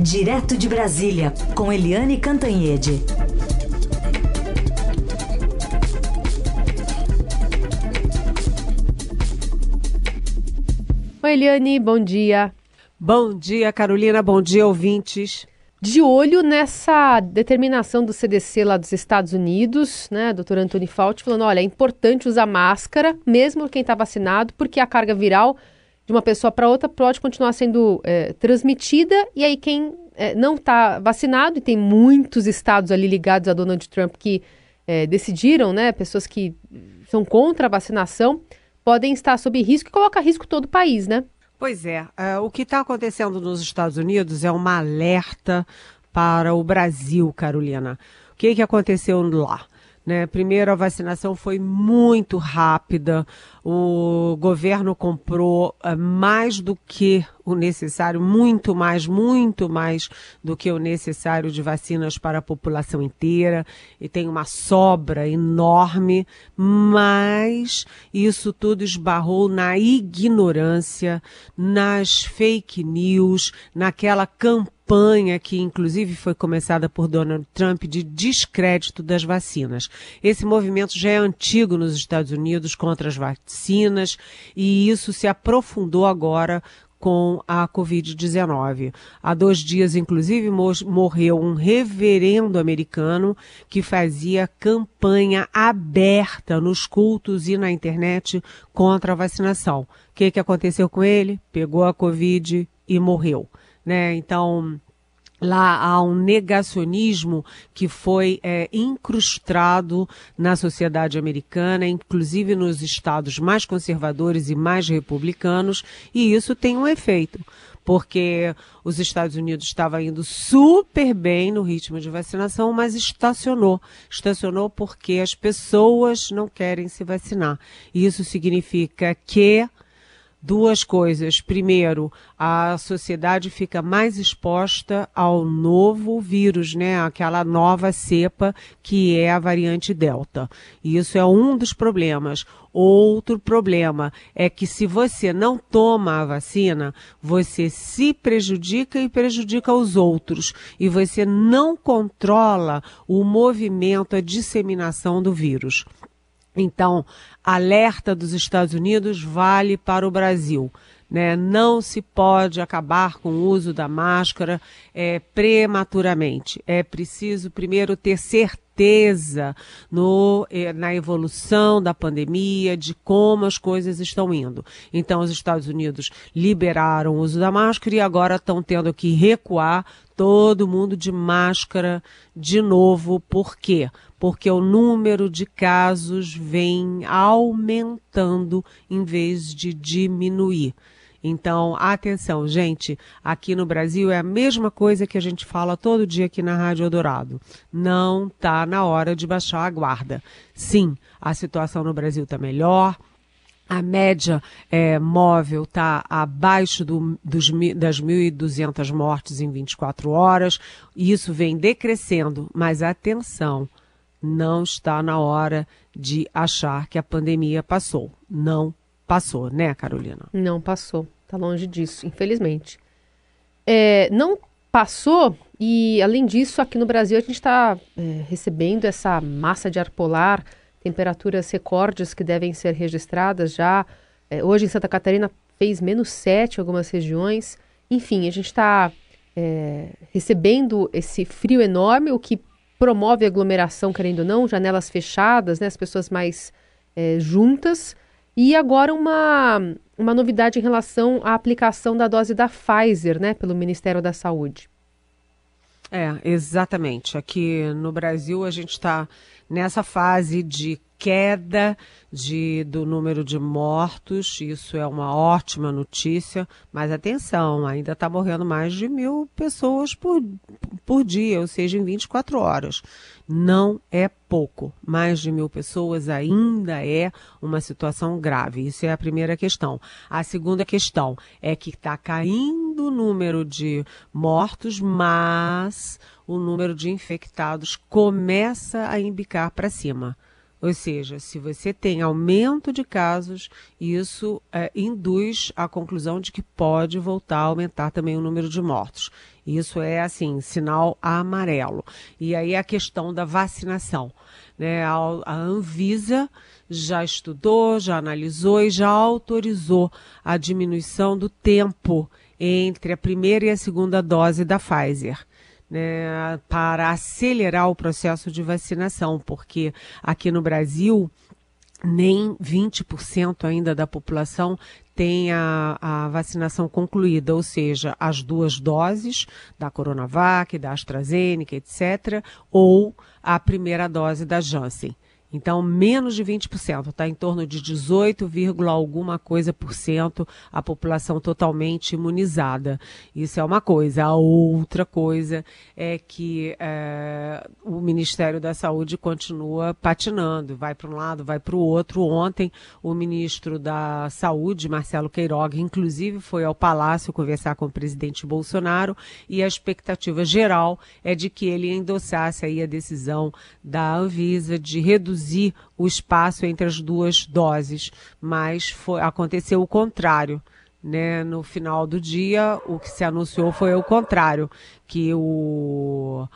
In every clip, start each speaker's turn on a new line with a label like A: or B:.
A: Direto de Brasília, com Eliane Cantanhede.
B: Oi, Eliane, bom dia.
C: Bom dia, Carolina, bom dia, ouvintes.
B: De olho nessa determinação do CDC lá dos Estados Unidos, né, doutor Antônio Fauci, falando, olha, é importante usar máscara, mesmo quem está vacinado, porque a carga viral de uma pessoa para outra pode continuar sendo é, transmitida, e aí quem é, não está vacinado, e tem muitos estados ali ligados a Donald Trump que é, decidiram, né, pessoas que são contra a vacinação, podem estar sob risco e coloca risco todo o país, né?
C: Pois é, uh, o que está acontecendo nos Estados Unidos é uma alerta para o Brasil, Carolina. O que, que aconteceu lá? Né? Primeiro, a vacinação foi muito rápida, o governo comprou uh, mais do que o necessário, muito mais, muito mais do que o necessário de vacinas para a população inteira, e tem uma sobra enorme, mas isso tudo esbarrou na ignorância, nas fake news, naquela campanha campanha que inclusive foi começada por Donald Trump de descrédito das vacinas. Esse movimento já é antigo nos Estados Unidos contra as vacinas e isso se aprofundou agora com a Covid-19. Há dois dias, inclusive, morreu um reverendo americano que fazia campanha aberta nos cultos e na internet contra a vacinação. O que, que aconteceu com ele? Pegou a Covid e morreu né? Então, lá há um negacionismo que foi é, incrustado na sociedade americana, inclusive nos estados mais conservadores e mais republicanos, e isso tem um efeito. Porque os Estados Unidos estavam indo super bem no ritmo de vacinação, mas estacionou. Estacionou porque as pessoas não querem se vacinar. Isso significa que duas coisas. Primeiro, a sociedade fica mais exposta ao novo vírus, né? Aquela nova cepa que é a variante Delta. E isso é um dos problemas. Outro problema é que se você não toma a vacina, você se prejudica e prejudica os outros. E você não controla o movimento, a disseminação do vírus. Então, alerta dos Estados Unidos vale para o Brasil. Né? Não se pode acabar com o uso da máscara é, prematuramente. É preciso primeiro ter certeza no, é, na evolução da pandemia, de como as coisas estão indo. Então, os Estados Unidos liberaram o uso da máscara e agora estão tendo que recuar todo mundo de máscara de novo. Por quê? Porque o número de casos vem aumentando em vez de diminuir. Então, atenção, gente, aqui no Brasil é a mesma coisa que a gente fala todo dia aqui na Rádio Eldorado. Não está na hora de baixar a guarda. Sim, a situação no Brasil está melhor, a média é, móvel está abaixo do, dos, das 1.200 mortes em 24 horas, e isso vem decrescendo, mas atenção, não está na hora de achar que a pandemia passou. Não passou, né, Carolina?
B: Não passou. Está longe disso, infelizmente. É, não passou, e além disso, aqui no Brasil a gente está é, recebendo essa massa de ar polar, temperaturas recordes que devem ser registradas já. É, hoje em Santa Catarina fez menos 7 em algumas regiões. Enfim, a gente está é, recebendo esse frio enorme, o que promove aglomeração, querendo ou não, janelas fechadas, né, as pessoas mais é, juntas. E agora uma, uma novidade em relação à aplicação da dose da Pfizer, né, pelo Ministério da Saúde.
C: É, exatamente. Aqui no Brasil a gente está nessa fase de queda de, do número de mortos, isso é uma ótima notícia, mas atenção, ainda está morrendo mais de mil pessoas por, por dia, ou seja, em 24 horas. Não é pouco. Mais de mil pessoas ainda é uma situação grave. Isso é a primeira questão. A segunda questão é que está caindo o número de mortos, mas o número de infectados começa a embicar para cima Ou seja, se você tem aumento de casos, isso é, induz a conclusão de que pode voltar a aumentar também o número de mortos. Isso é, assim, sinal amarelo. E aí a questão da vacinação. Né? A, a Anvisa já estudou, já analisou e já autorizou a diminuição do tempo entre a primeira e a segunda dose da Pfizer né, para acelerar o processo de vacinação, porque aqui no Brasil nem 20% ainda da população tem a, a, vacinação concluída, ou seja, as duas doses da Coronavac, da AstraZeneca, etc., ou a primeira dose da Janssen. Então, menos de 20%, está em torno de 18, alguma coisa por cento a população totalmente imunizada. Isso é uma coisa. A outra coisa é que é, o Ministério da Saúde continua patinando, vai para um lado, vai para o outro. Ontem, o ministro da Saúde, Marcelo Queiroga, inclusive foi ao Palácio conversar com o presidente Bolsonaro e a expectativa geral é de que ele endossasse aí a decisão da Anvisa de reduzir reduzir o espaço entre as duas doses, mas foi, aconteceu o contrário. Né? No final do dia, o que se anunciou foi o contrário, que o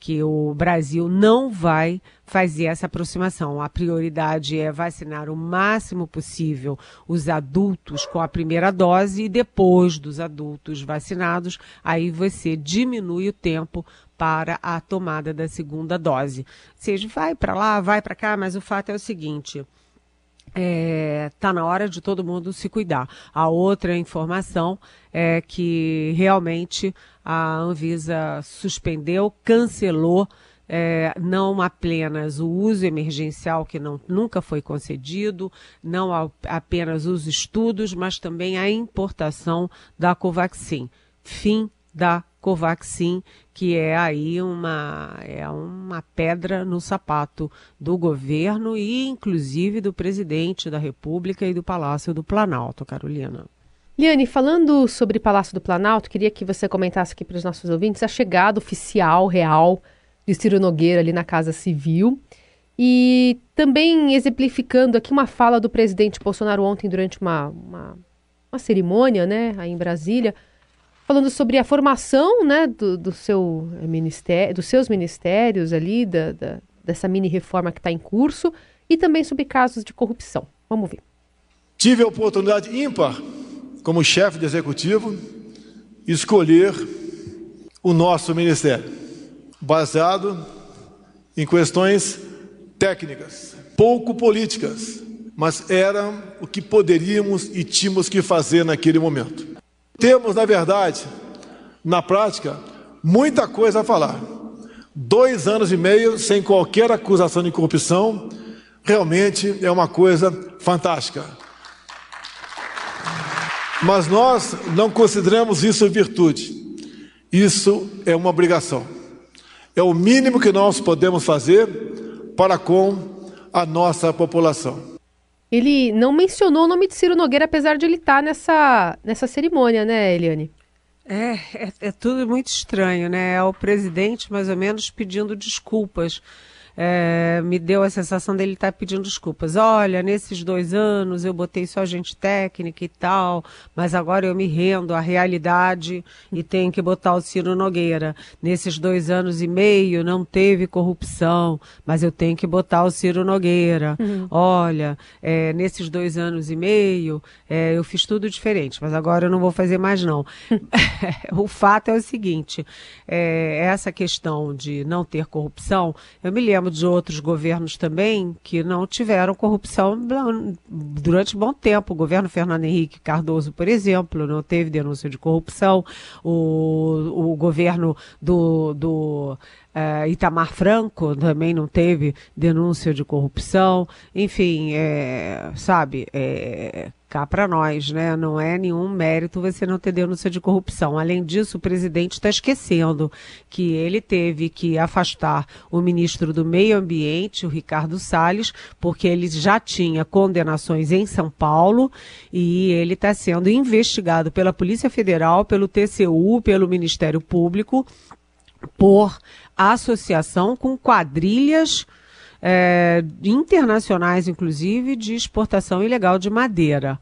C: que o Brasil não vai fazer essa aproximação. A prioridade é vacinar o máximo possível os adultos com a primeira dose e depois dos adultos vacinados, aí você diminui o tempo para a tomada da segunda dose. Ou seja, vai para lá, vai para cá, mas o fato é o seguinte. É, tá na hora de todo mundo se cuidar. A outra informação é que realmente a Anvisa suspendeu, cancelou é, não apenas o uso emergencial, que não, nunca foi concedido, não a, apenas os estudos, mas também a importação da Covaxin. Fim da Covaxin, que é aí uma, é uma pedra no sapato do governo e inclusive do presidente da República e do Palácio do Planalto, Carolina.
B: Liane, falando sobre Palácio do Planalto, queria que você comentasse aqui para os nossos ouvintes a chegada oficial, real, de Ciro Nogueira ali na Casa Civil. E também exemplificando aqui uma fala do presidente Bolsonaro ontem durante uma, uma, uma cerimônia né, aí em Brasília, falando sobre a formação né, do, do seu eh, ministério, dos seus ministérios ali, da, da dessa mini reforma que está em curso, e também sobre casos de corrupção. Vamos ver.
D: Tive a oportunidade ímpar, como chefe de executivo, escolher o nosso ministério, baseado em questões técnicas, pouco políticas, mas era o que poderíamos e tínhamos que fazer naquele momento. Temos, na verdade, na prática, muita coisa a falar. Dois anos e meio sem qualquer acusação de corrupção, realmente é uma coisa fantástica. Mas nós não consideramos isso virtude. Isso é uma obrigação. É o mínimo que nós podemos fazer para com a nossa população.
B: Ele não mencionou o nome de Ciro Nogueira, apesar de ele estar tá nessa, nessa cerimônia, né, Eliane?
C: É, é, é tudo muito estranho, né? É o presidente, mais ou menos, pedindo desculpas é, me deu a sensação dele estar tá pedindo desculpas. Olha, nesses dois anos eu botei só gente técnica e tal, mas agora eu me rendo à realidade e tenho que botar o Ciro Nogueira. Nesses dois anos e meio não teve corrupção, mas eu tenho que botar o Ciro Nogueira. Uhum. Olha, é, nesses dois anos e meio é, eu fiz tudo diferente, mas agora eu não vou fazer mais não. o fato é o seguinte, é, essa questão de não ter corrupção, eu me lembro de outros governos também que não tiveram corrupção durante bom tempo. O governo Fernando Henrique Cardoso, por exemplo, não teve denúncia de corrupção. O, o governo do, do uh, Itamar Franco também não teve denúncia de corrupção. Enfim, é, sabe, é, cá para nós, né? Não é nenhum mérito você não ter denúncia de corrupção. Além disso, o presidente está esquecendo que ele teve que afastar o ministro do Meio Ambiente, o Ricardo Salles, porque ele já tinha condenações em São Paulo e ele está sendo investigado pela Polícia Federal, pelo TCU, pelo Ministério Público por associação com quadrilhas é, internacionais, inclusive, de exportação ilegal de madeira.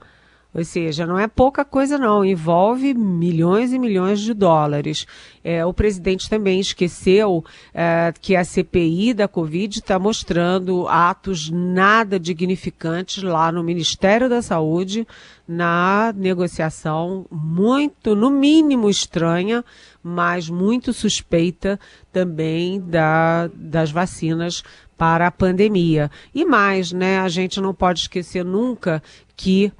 C: Ou seja, não é pouca coisa não, envolve milhões e milhões de dólares. É, o presidente também esqueceu é, que a CPI da Covid está mostrando atos nada dignificantes lá no Ministério da Saúde, na negociação muito, no mínimo estranha, mas muito suspeita também da, das vacinas para a pandemia. E mais, né, a gente não pode esquecer nunca que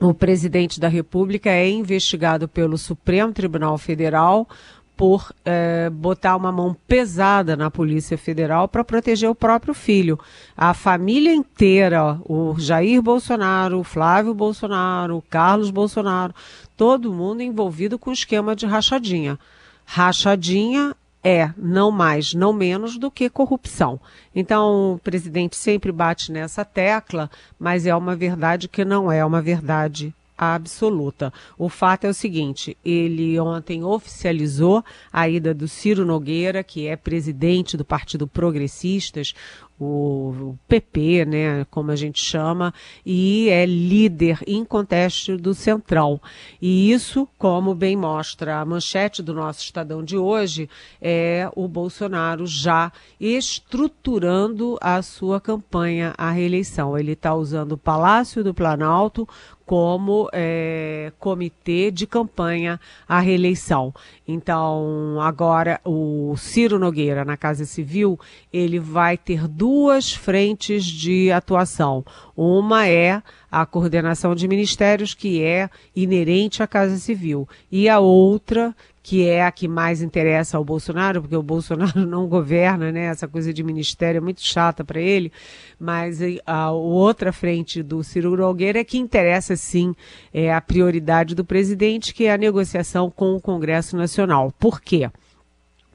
C: o presidente da República é investigado pelo Supremo Tribunal Federal por é, botar uma mão pesada na Polícia Federal para proteger o próprio filho. A família inteira, o Jair Bolsonaro, o Flávio Bolsonaro, o Carlos Bolsonaro, todo mundo envolvido com o esquema de rachadinha. Rachadinha é não mais, não menos do que corrupção. Então, o presidente sempre bate nessa tecla, mas é uma verdade que não é uma verdade absoluta. O fato é o seguinte: ele ontem oficializou a ida do Ciro Nogueira, que é presidente do Partido Progressistas, o PP, né, como a gente chama, e é líder inconteste do Central. E isso, como bem mostra a manchete do nosso Estadão de hoje, é o Bolsonaro já estruturando a sua campanha à reeleição. Ele está usando o Palácio do Planalto como é, comitê de campanha à reeleição. Então, agora o Ciro Nogueira, na Casa Civil, ele vai ter duas frentes de atuação. Uma é a coordenação de ministérios, que é inerente à Casa Civil, e a outra que é a que mais interessa ao Bolsonaro, porque o Bolsonaro não governa, né? Essa coisa de ministério é muito chata para ele, mas a, outra frente do Ciro Nogueira é que interessa sim é a prioridade do presidente, que é a negociação com o Congresso Nacional. Por quê?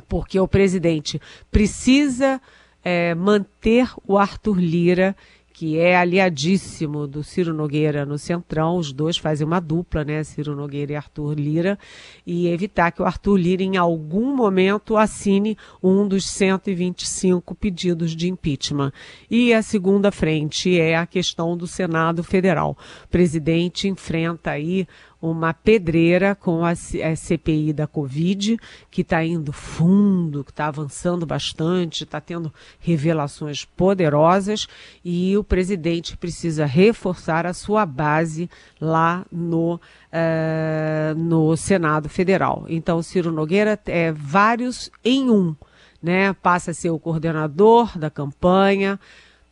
C: Porque o presidente precisa é, manter o Arthur Lira que é aliadíssimo do Ciro Nogueira no Centrão, os dois fazem uma dupla, né, Ciro Nogueira e Arthur Lira, e evitar que o Arthur Lira em algum momento assine um dos 125 pedidos de impeachment. E a segunda frente é a questão do Senado Federal. O presidente enfrenta aí uma pedreira com a, CPI da Covid, que está indo fundo, que está avançando bastante, está tendo revelações poderosas e o presidente precisa reforçar a sua base lá no, uh, no Senado Federal. Então, Ciro Nogueira é vários em um. Né, passa a ser o coordenador da campanha,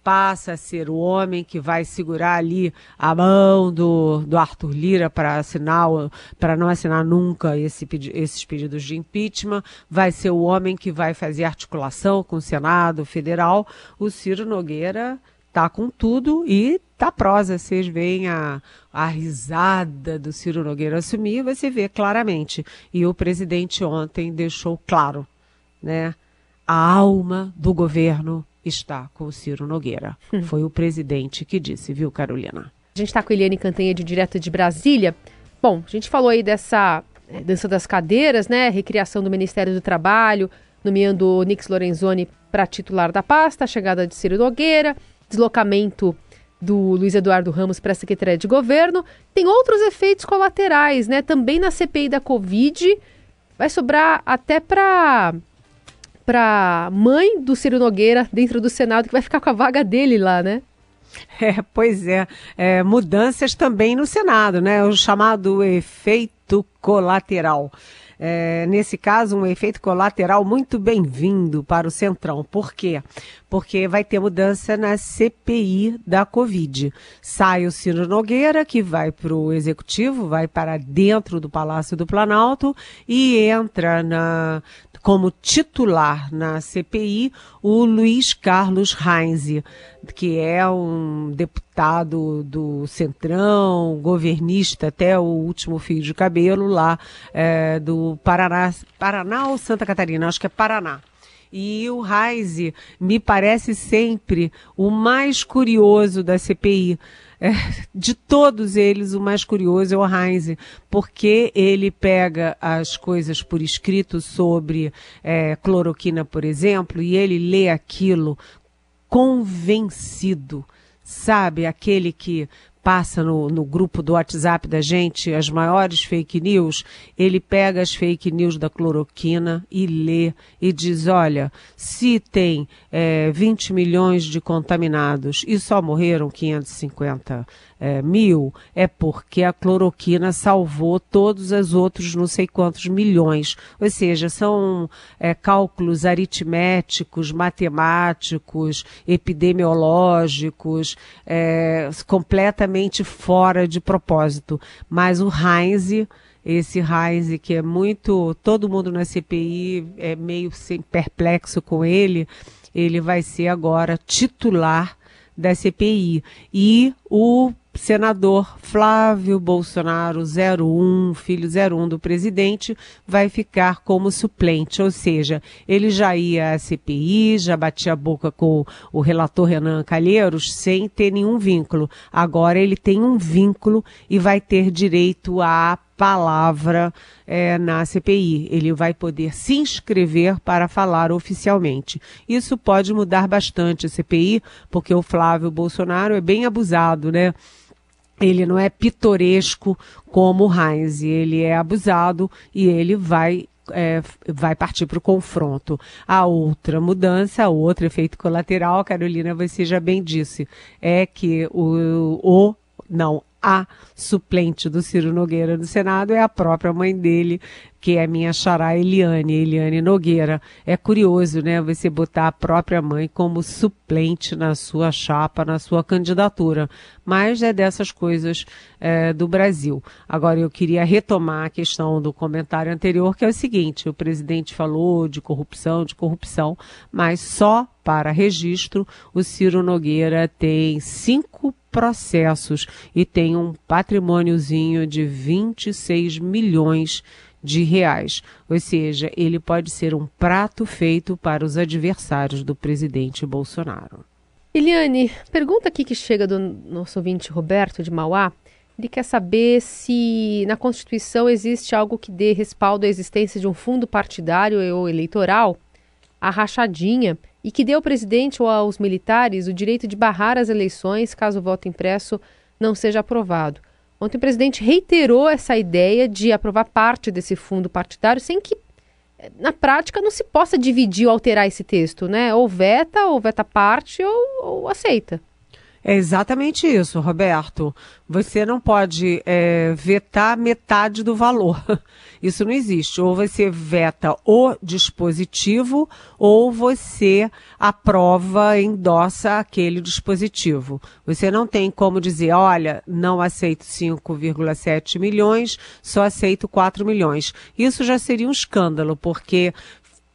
C: passa a ser o homem que vai segurar ali a mão do, do Arthur Lira para assinar, para não assinar nunca esse, esses pedidos de impeachment, vai ser o homem que vai fazer articulação com o Senado Federal. O Ciro Nogueira tá com tudo e tá prosa. Vocês veem a, a risada do Ciro Nogueira assumir, você vê claramente. E o presidente ontem deixou claro, né? A alma do governo está com o Ciro Nogueira. Hum. Foi o presidente que disse, viu, Carolina?
B: A gente está com a Eliane Cantanha de direto de Brasília. Bom, a gente falou aí dessa é, dança das cadeiras, né? Recriação do Ministério do Trabalho, nomeando o Nix Lorenzoni para titular da pasta, a chegada de Ciro Nogueira, deslocamento do Luiz Eduardo Ramos para a Secretaria de Governo. Tem outros efeitos colaterais, né? Também na CPI da Covid. Vai sobrar até para para mãe do Ciro Nogueira dentro do Senado, que vai ficar com a vaga dele lá, né?
C: É, pois é. é mudanças também no Senado, né? O chamado efeito colateral. É, nesse caso, um efeito colateral muito bem-vindo para o Centrão. Por quê? Porque vai ter mudança na CPI da Covid. Sai o Ciro Nogueira, que vai para o Executivo, vai para dentro do Palácio do Planalto e entra na, como titular na CPI o Luiz Carlos Heinze, que é um deputado do Centrão, governista até o último fio de cabelo lá é, do Paraná, Paraná ou Santa Catarina? Acho que é Paraná. E o Reise me parece sempre o mais curioso da CPI. É, de todos eles, o mais curioso é o Heinz, porque ele pega as coisas por escrito sobre é, cloroquina, por exemplo, e ele lê aquilo convencido, sabe? Aquele que passa no, no grupo do WhatsApp da gente as maiores fake news, ele pega as fake news da cloroquina e lê e diz: olha, se tem é, 20 milhões de contaminados e só morreram 550 é, mil, é porque a cloroquina salvou todos os outros não sei quantos milhões. Ou seja, são é, cálculos aritméticos, matemáticos, epidemiológicos, é, completamente fora de propósito. Mas o Heinz esse Heinz, que é muito. Todo mundo na CPI é meio perplexo com ele, ele vai ser agora titular da CPI. E o senador Flávio Bolsonaro 01, filho 01 do presidente, vai ficar como suplente, ou seja, ele já ia à CPI, já batia a boca com o relator Renan Calheiros sem ter nenhum vínculo. Agora ele tem um vínculo e vai ter direito à palavra é, na CPI. Ele vai poder se inscrever para falar oficialmente. Isso pode mudar bastante a CPI, porque o Flávio Bolsonaro é bem abusado, né? Ele não é pitoresco como o Heinz, ele é abusado e ele vai é, vai partir para o confronto. A outra mudança, o outro efeito colateral, Carolina, você já bem disse, é que o, o não, a suplente do Ciro Nogueira no Senado é a própria mãe dele, que é minha xará Eliane, Eliane Nogueira. É curioso, né, você botar a própria mãe como suplente na sua chapa, na sua candidatura. Mas é dessas coisas é, do Brasil. Agora, eu queria retomar a questão do comentário anterior, que é o seguinte: o presidente falou de corrupção, de corrupção, mas só para registro, o Ciro Nogueira tem cinco processos e tem um patrimôniozinho de 26 milhões de reais. Ou seja, ele pode ser um prato feito para os adversários do presidente Bolsonaro.
B: Eliane, pergunta aqui que chega do nosso ouvinte Roberto de Mauá. Ele quer saber se na Constituição existe algo que dê respaldo à existência de um fundo partidário ou eleitoral, a rachadinha, e que dê ao presidente ou aos militares o direito de barrar as eleições caso o voto impresso não seja aprovado. Ontem o presidente reiterou essa ideia de aprovar parte desse fundo partidário sem que, na prática, não se possa dividir ou alterar esse texto, né? Ou veta, ou veta parte, ou, ou aceita.
C: É exatamente isso, Roberto. Você não pode é, vetar metade do valor. Isso não existe. Ou você veta o dispositivo, ou você aprova, endossa aquele dispositivo. Você não tem como dizer, olha, não aceito 5,7 milhões, só aceito 4 milhões. Isso já seria um escândalo, porque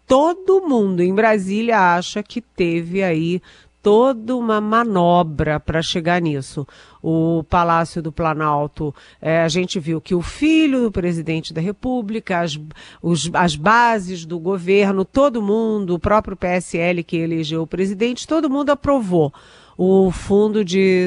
C: todo mundo em Brasília acha que teve aí toda uma manobra para chegar nisso. O Palácio do Planalto, é, a gente viu que o filho do presidente da República, as, os, as bases do governo, todo mundo, o próprio PSL que elegeu o presidente, todo mundo aprovou o fundo de.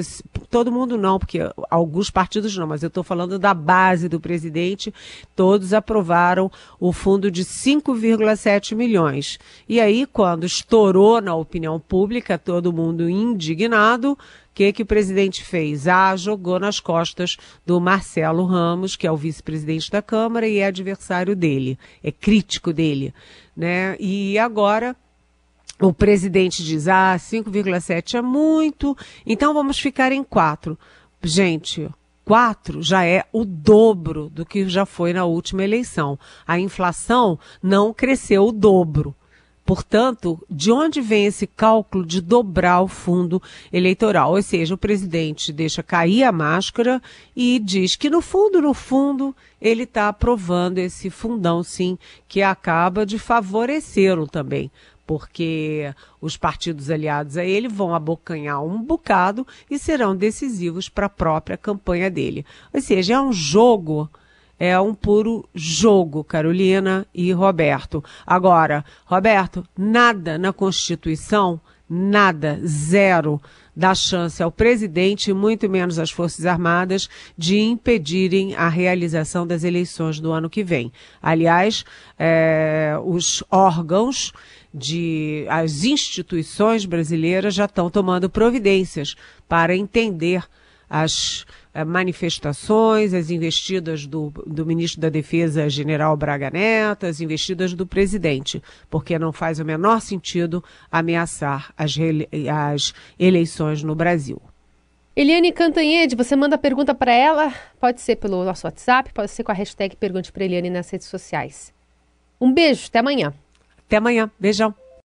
C: Todo mundo não, porque alguns partidos não, mas eu estou falando da base do presidente, todos aprovaram o fundo de 5,7 milhões. E aí, quando estourou na opinião pública, todo mundo indignado, que, que o presidente fez? Ah, jogou nas costas do Marcelo Ramos, que é o vice-presidente da Câmara e é adversário dele, é crítico dele. Né? E agora o presidente diz, ah, 5,7 é muito, então vamos ficar em 4. Gente, 4 já é o dobro do que já foi na última eleição. A inflação não cresceu o dobro. Portanto, de onde vem esse cálculo de dobrar o fundo eleitoral? Ou seja, o presidente deixa cair a máscara e diz que, no fundo, no fundo, ele está aprovando esse fundão, sim, que acaba de favorecê-lo também porque os partidos aliados a ele vão abocanhar um bocado e serão decisivos para a própria campanha dele. Ou seja, é um jogo, é um puro jogo, Carolina e Roberto. Agora, Roberto, nada na Constituição nada, zero, dá chance ao presidente, muito menos às Forças Armadas, de impedirem a realização das eleições do ano que vem. Aliás, é, os órgãos de as instituições brasileiras já estão tomando providências para entender as eh, manifestações, as investidas do, do ministro da Defesa, general Braga Neto, as investidas do presidente, porque não faz o menor sentido ameaçar as, as eleições no Brasil.
B: Eliane Cantanhede, você manda pergunta para ela, pode ser pelo nosso WhatsApp, pode ser com a hashtag Pergunte para Eliane nas redes sociais. Um beijo, até amanhã.
C: Até amanhã, beijão.